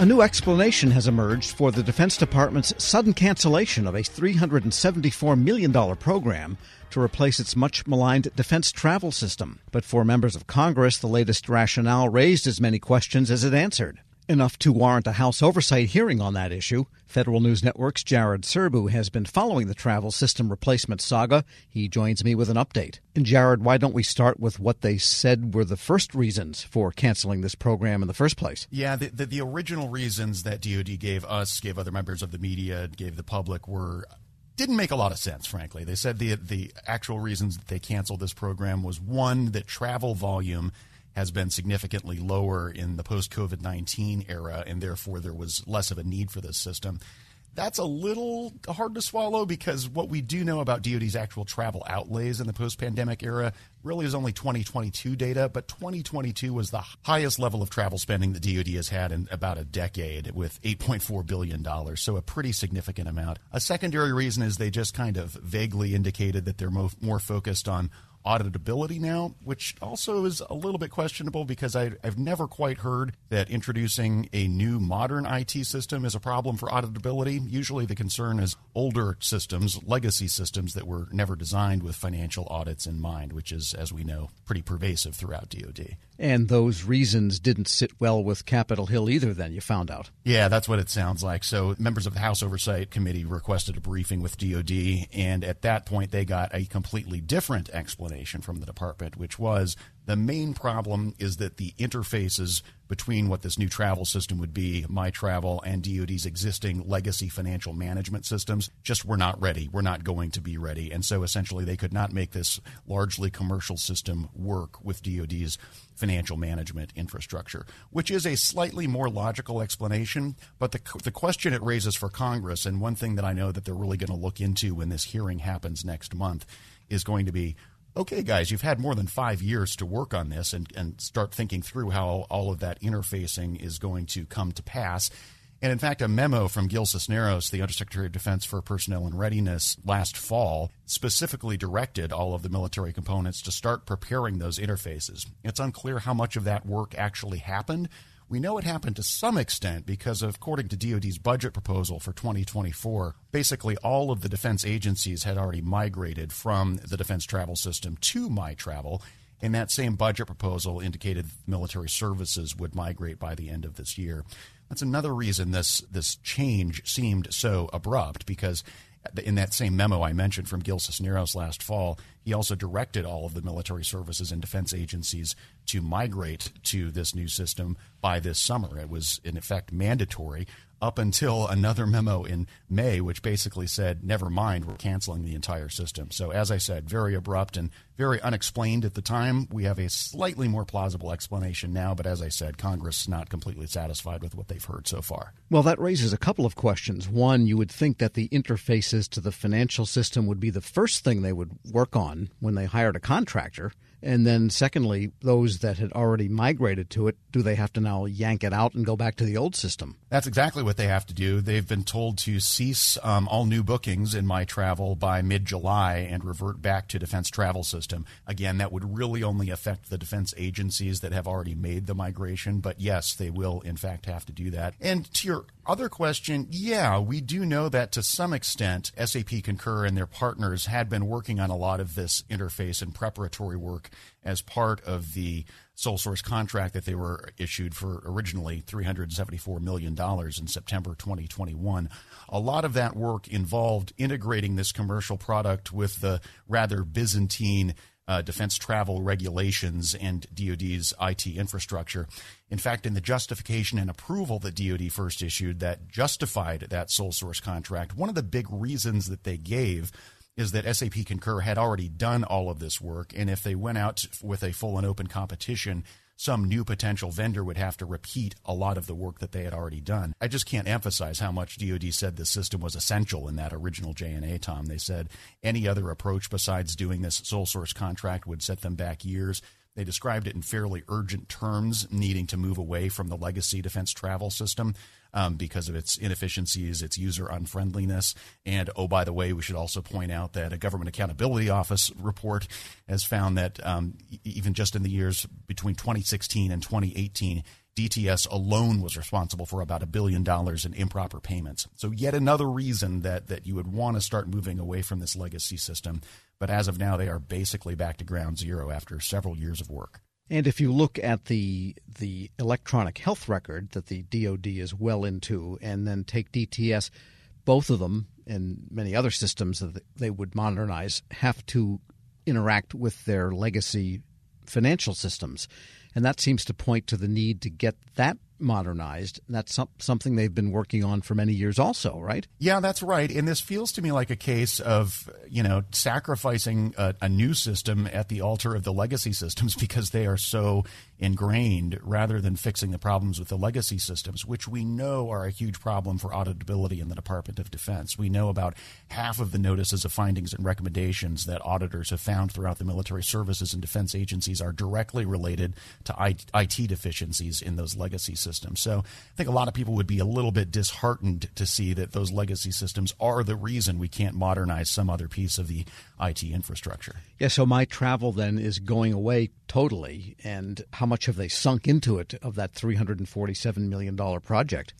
A new explanation has emerged for the Defense Department's sudden cancellation of a $374 million program to replace its much maligned defense travel system. But for members of Congress, the latest rationale raised as many questions as it answered enough to warrant a House oversight hearing on that issue. Federal News Network's Jared Serbu has been following the travel system replacement saga. He joins me with an update. And Jared, why don't we start with what they said were the first reasons for canceling this program in the first place? Yeah, the, the, the original reasons that DoD gave us, gave other members of the media, gave the public were didn't make a lot of sense, frankly. They said the the actual reasons that they canceled this program was one that travel volume has been significantly lower in the post COVID 19 era, and therefore there was less of a need for this system. That's a little hard to swallow because what we do know about DoD's actual travel outlays in the post pandemic era really is only 2022 data, but 2022 was the highest level of travel spending that DoD has had in about a decade with $8.4 billion. So a pretty significant amount. A secondary reason is they just kind of vaguely indicated that they're mo- more focused on auditability now, which also is a little bit questionable because I, have never quite heard that introducing a new modern IT system is a problem for auditability. Usually the concern is older systems, legacy systems that were never designed with financial audits in mind, which is, as we know, pretty pervasive throughout DoD. And those reasons didn't sit well with Capitol Hill either, then, you found out. Yeah, that's what it sounds like. So, members of the House Oversight Committee requested a briefing with DoD, and at that point, they got a completely different explanation from the department, which was the main problem is that the interfaces between what this new travel system would be, My Travel, and DoD's existing legacy financial management systems just were not ready. We're not going to be ready. And so essentially, they could not make this largely commercial system work with DoD's financial management infrastructure, which is a slightly more logical explanation. But the, the question it raises for Congress, and one thing that I know that they're really going to look into when this hearing happens next month, is going to be okay, guys, you've had more than five years to work on this and, and start thinking through how all of that interfacing is going to come to pass. And in fact, a memo from Gil Cisneros, the Undersecretary of Defense for Personnel and Readiness, last fall specifically directed all of the military components to start preparing those interfaces. It's unclear how much of that work actually happened, we know it happened to some extent because, according to DoD's budget proposal for 2024, basically all of the defense agencies had already migrated from the defense travel system to MyTravel. And that same budget proposal indicated military services would migrate by the end of this year. That's another reason this this change seemed so abrupt because in that same memo I mentioned from Gil Cisneros last fall, he also directed all of the military services and defense agencies to migrate to this new system by this summer. It was, in effect, mandatory up until another memo in May, which basically said, never mind, we're canceling the entire system. So, as I said, very abrupt and very unexplained at the time. We have a slightly more plausible explanation now, but as I said, Congress is not completely satisfied with what they've heard so far. Well, that raises a couple of questions. One, you would think that the interfaces to the financial system would be the first thing they would work on when they hired a contractor. And then, secondly, those that had already migrated to it, do they have to now yank it out and go back to the old system? That's exactly what they have to do. They've been told to cease um, all new bookings in My Travel by mid July and revert back to Defense Travel System. Again, that would really only affect the defense agencies that have already made the migration, but yes, they will, in fact, have to do that. And to your other question, yeah, we do know that to some extent, SAP Concur and their partners had been working on a lot of this interface and preparatory work as part of the sole source contract that they were issued for originally $374 million in September 2021. A lot of that work involved integrating this commercial product with the rather Byzantine uh, defense travel regulations and DoD's IT infrastructure. In fact, in the justification and approval that DoD first issued that justified that sole source contract, one of the big reasons that they gave is that SAP Concur had already done all of this work, and if they went out with a full and open competition, some new potential vendor would have to repeat a lot of the work that they had already done. I just can't emphasize how much DoD said the system was essential in that original J&A, Tom. They said any other approach besides doing this sole source contract would set them back years. They described it in fairly urgent terms, needing to move away from the legacy defense travel system um, because of its inefficiencies, its user unfriendliness. And oh, by the way, we should also point out that a Government Accountability Office report has found that um, even just in the years between 2016 and 2018, DTS alone was responsible for about a billion dollars in improper payments. So, yet another reason that, that you would want to start moving away from this legacy system. But as of now, they are basically back to ground zero after several years of work. And if you look at the the electronic health record that the DoD is well into, and then take DTS, both of them and many other systems that they would modernize have to interact with their legacy financial systems. And that seems to point to the need to get that modernized. That's something they've been working on for many years, also, right? Yeah, that's right. And this feels to me like a case of you know sacrificing a, a, new system at the altar of the legacy systems because they are so ingrained, rather than fixing the problems with the legacy systems, which we know are a huge problem for auditability in the Department of Defense. We know about half of the notices of findings and recommendations that auditors have found throughout the military services and defense agencies are directly related to IT deficiencies in those legacy systems systems. So I think a lot of people would be a little bit disheartened to see that those legacy systems are the reason we can't modernize some other piece of the IT infrastructure. Yeah, so my travel then is going away totally. And how much have they sunk into it of that $347 million project?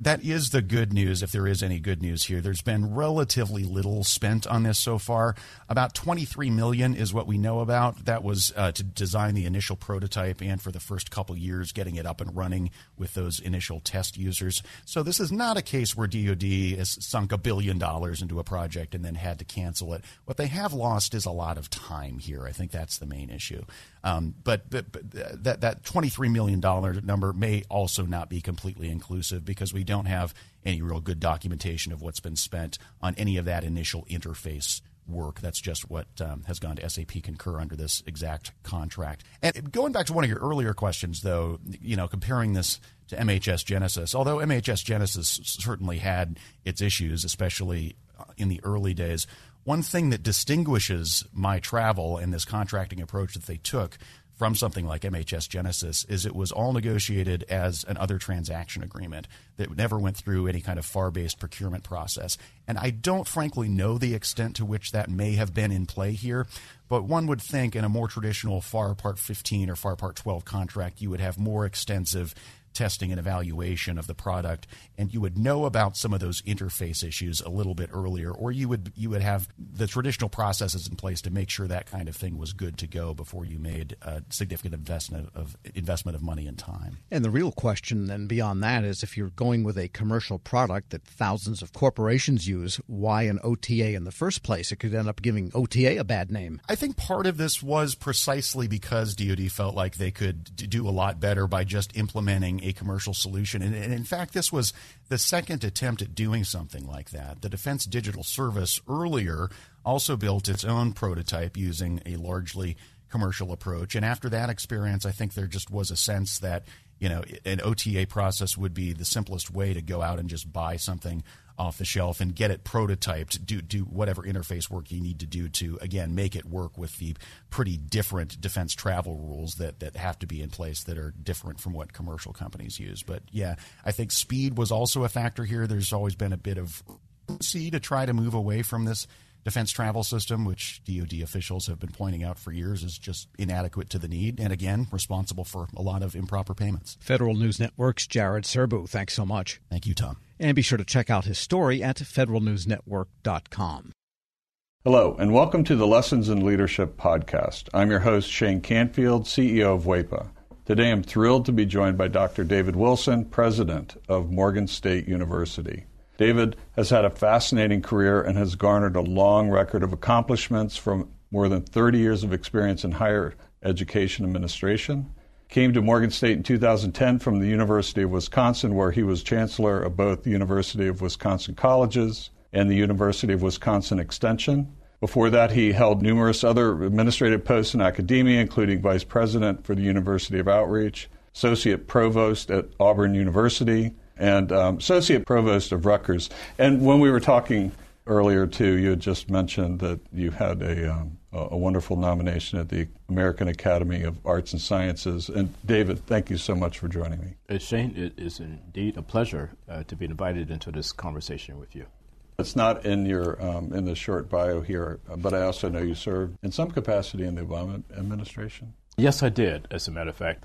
That is the good news, if there is any good news here. There's been relatively little spent on this so far. About 23 million is what we know about. That was uh, to design the initial prototype and for the first couple years getting it up and running with those initial test users. So this is not a case where DoD has sunk a billion dollars into a project and then had to cancel it. What they have lost is a lot of time here. I think that's the main issue. Um, but, but, but that that twenty three million dollar number may also not be completely inclusive because we don't have any real good documentation of what's been spent on any of that initial interface work. That's just what um, has gone to SAP Concur under this exact contract. And going back to one of your earlier questions, though, you know, comparing this to MHS Genesis, although MHS Genesis certainly had its issues, especially in the early days. One thing that distinguishes my travel and this contracting approach that they took from something like MHS Genesis is it was all negotiated as an other transaction agreement that never went through any kind of FAR based procurement process. And I don't frankly know the extent to which that may have been in play here, but one would think in a more traditional FAR Part 15 or FAR Part 12 contract, you would have more extensive testing and evaluation of the product, and you would know about some of those interface issues a little bit earlier, or you would you would have the traditional processes in place to make sure that kind of thing was good to go before you made a significant investment of investment of money and time. And the real question then beyond that is if you're going with a commercial product that thousands of corporations use, why an OTA in the first place? It could end up giving OTA a bad name. I think part of this was precisely because DoD felt like they could do a lot better by just implementing a commercial solution. And, and, in fact, this was the second attempt at doing something like that. The Defense Digital Service earlier also built its own prototype using a largely commercial approach. And after that experience, I think there just was a sense that you know an OTA process would be the simplest way to go out and just buy something off the shelf and get it prototyped, do do whatever interface work you need to do to again make it work with the pretty different defense travel rules that that have to be in place that are different from what commercial companies use. But yeah, I think speed was also a factor here. There's always been a bit of to try to move away from this defense travel system, which DoD officials have been pointing out for years is just inadequate to the need, and again, responsible for a lot of improper payments. Federal News Network's Jared Serbu, thanks so much. Thank you, Tom. And be sure to check out his story at federalnewsnetwork.com. Hello, and welcome to the Lessons in Leadership podcast. I'm your host, Shane Canfield, CEO of WEPA. Today I'm thrilled to be joined by Dr. David Wilson, President of Morgan State University. David has had a fascinating career and has garnered a long record of accomplishments from more than 30 years of experience in higher education administration. Came to Morgan State in 2010 from the University of Wisconsin, where he was chancellor of both the University of Wisconsin Colleges and the University of Wisconsin Extension. Before that, he held numerous other administrative posts in academia, including vice president for the University of Outreach, associate provost at Auburn University, and um, associate provost of Rutgers. And when we were talking earlier, too, you had just mentioned that you had a um, a wonderful nomination at the American Academy of Arts and Sciences. And David, thank you so much for joining me. Uh, Shane, it is indeed a pleasure uh, to be invited into this conversation with you. It's not in your um, in the short bio here, but I also know you served in some capacity in the Obama administration. Yes, I did. As a matter of fact,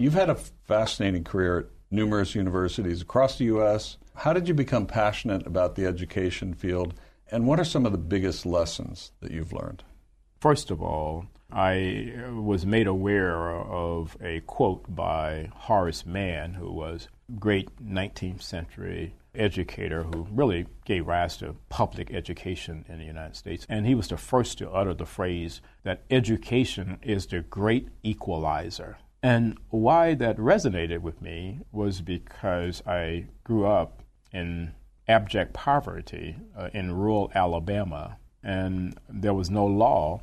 You've had a fascinating career at numerous universities across the U.S. How did you become passionate about the education field, and what are some of the biggest lessons that you've learned? First of all, I was made aware of a quote by Horace Mann, who was a great 19th century educator who really gave rise to public education in the United States. And he was the first to utter the phrase that education is the great equalizer. And why that resonated with me was because I grew up in abject poverty uh, in rural Alabama, and there was no law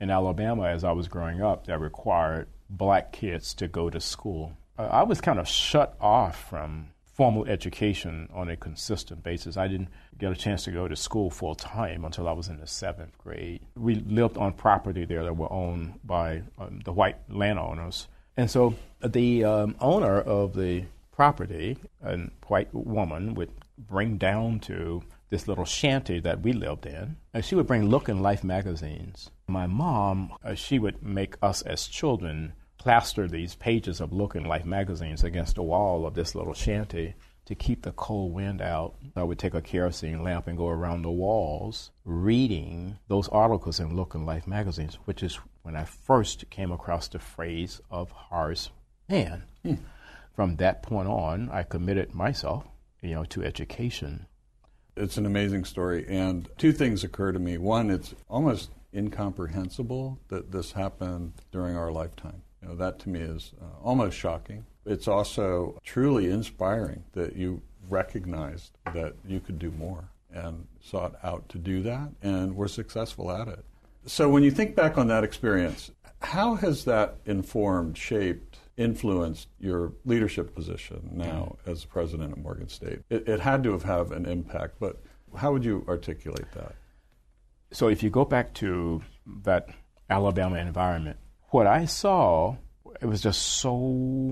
in Alabama as I was growing up that required black kids to go to school. Uh, I was kind of shut off from formal education on a consistent basis. I didn't get a chance to go to school full time until I was in the seventh grade. We lived on property there that were owned by um, the white landowners. And so the um, owner of the property, a white woman, would bring down to this little shanty that we lived in. And she would bring Look and Life magazines. My mom, uh, she would make us as children plaster these pages of Look and Life magazines against the wall of this little shanty to keep the cold wind out. I would take a kerosene lamp and go around the walls reading those articles in Look and Life magazines, which is when I first came across the phrase of Horace Mann. Hmm. From that point on, I committed myself, you know, to education it's an amazing story. And two things occur to me. One, it's almost incomprehensible that this happened during our lifetime. You know, that to me is uh, almost shocking. It's also truly inspiring that you recognized that you could do more and sought out to do that and were successful at it. So when you think back on that experience, how has that informed, shaped influenced your leadership position now mm. as president of Morgan State? It, it had to have had an impact, but how would you articulate that? So, if you go back to that Alabama environment, what I saw it was just so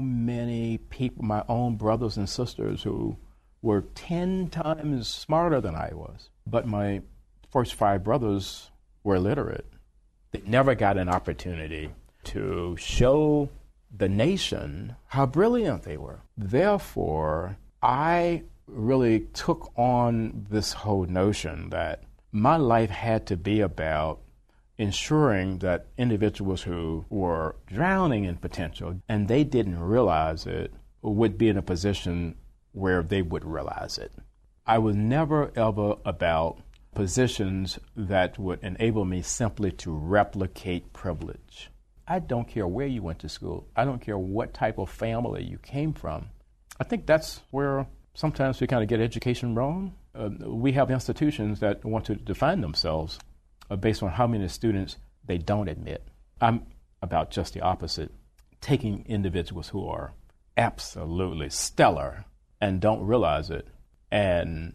many people, my own brothers and sisters, who were 10 times smarter than I was. But my first five brothers were illiterate. They never got an opportunity to show the nation how brilliant they were. Therefore, I really took on this whole notion that my life had to be about ensuring that individuals who were drowning in potential and they didn't realize it would be in a position where they would realize it. I was never ever about positions that would enable me simply to replicate privilege. I don't care where you went to school. I don't care what type of family you came from. I think that's where sometimes we kind of get education wrong. Uh, we have institutions that want to define themselves uh, based on how many students they don't admit. I'm about just the opposite, taking individuals who are absolutely stellar and don't realize it and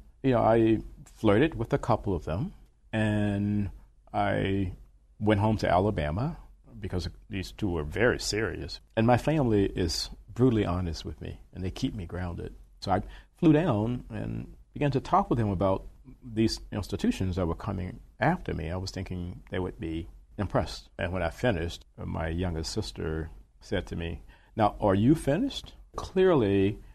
you know, I flirted with a couple of them, and I went home to Alabama because these two were very serious. And my family is brutally honest with me, and they keep me grounded. So I flew down and began to talk with them about these institutions that were coming after me. I was thinking they would be impressed. And when I finished, my youngest sister said to me, Now, are you finished? Clearly,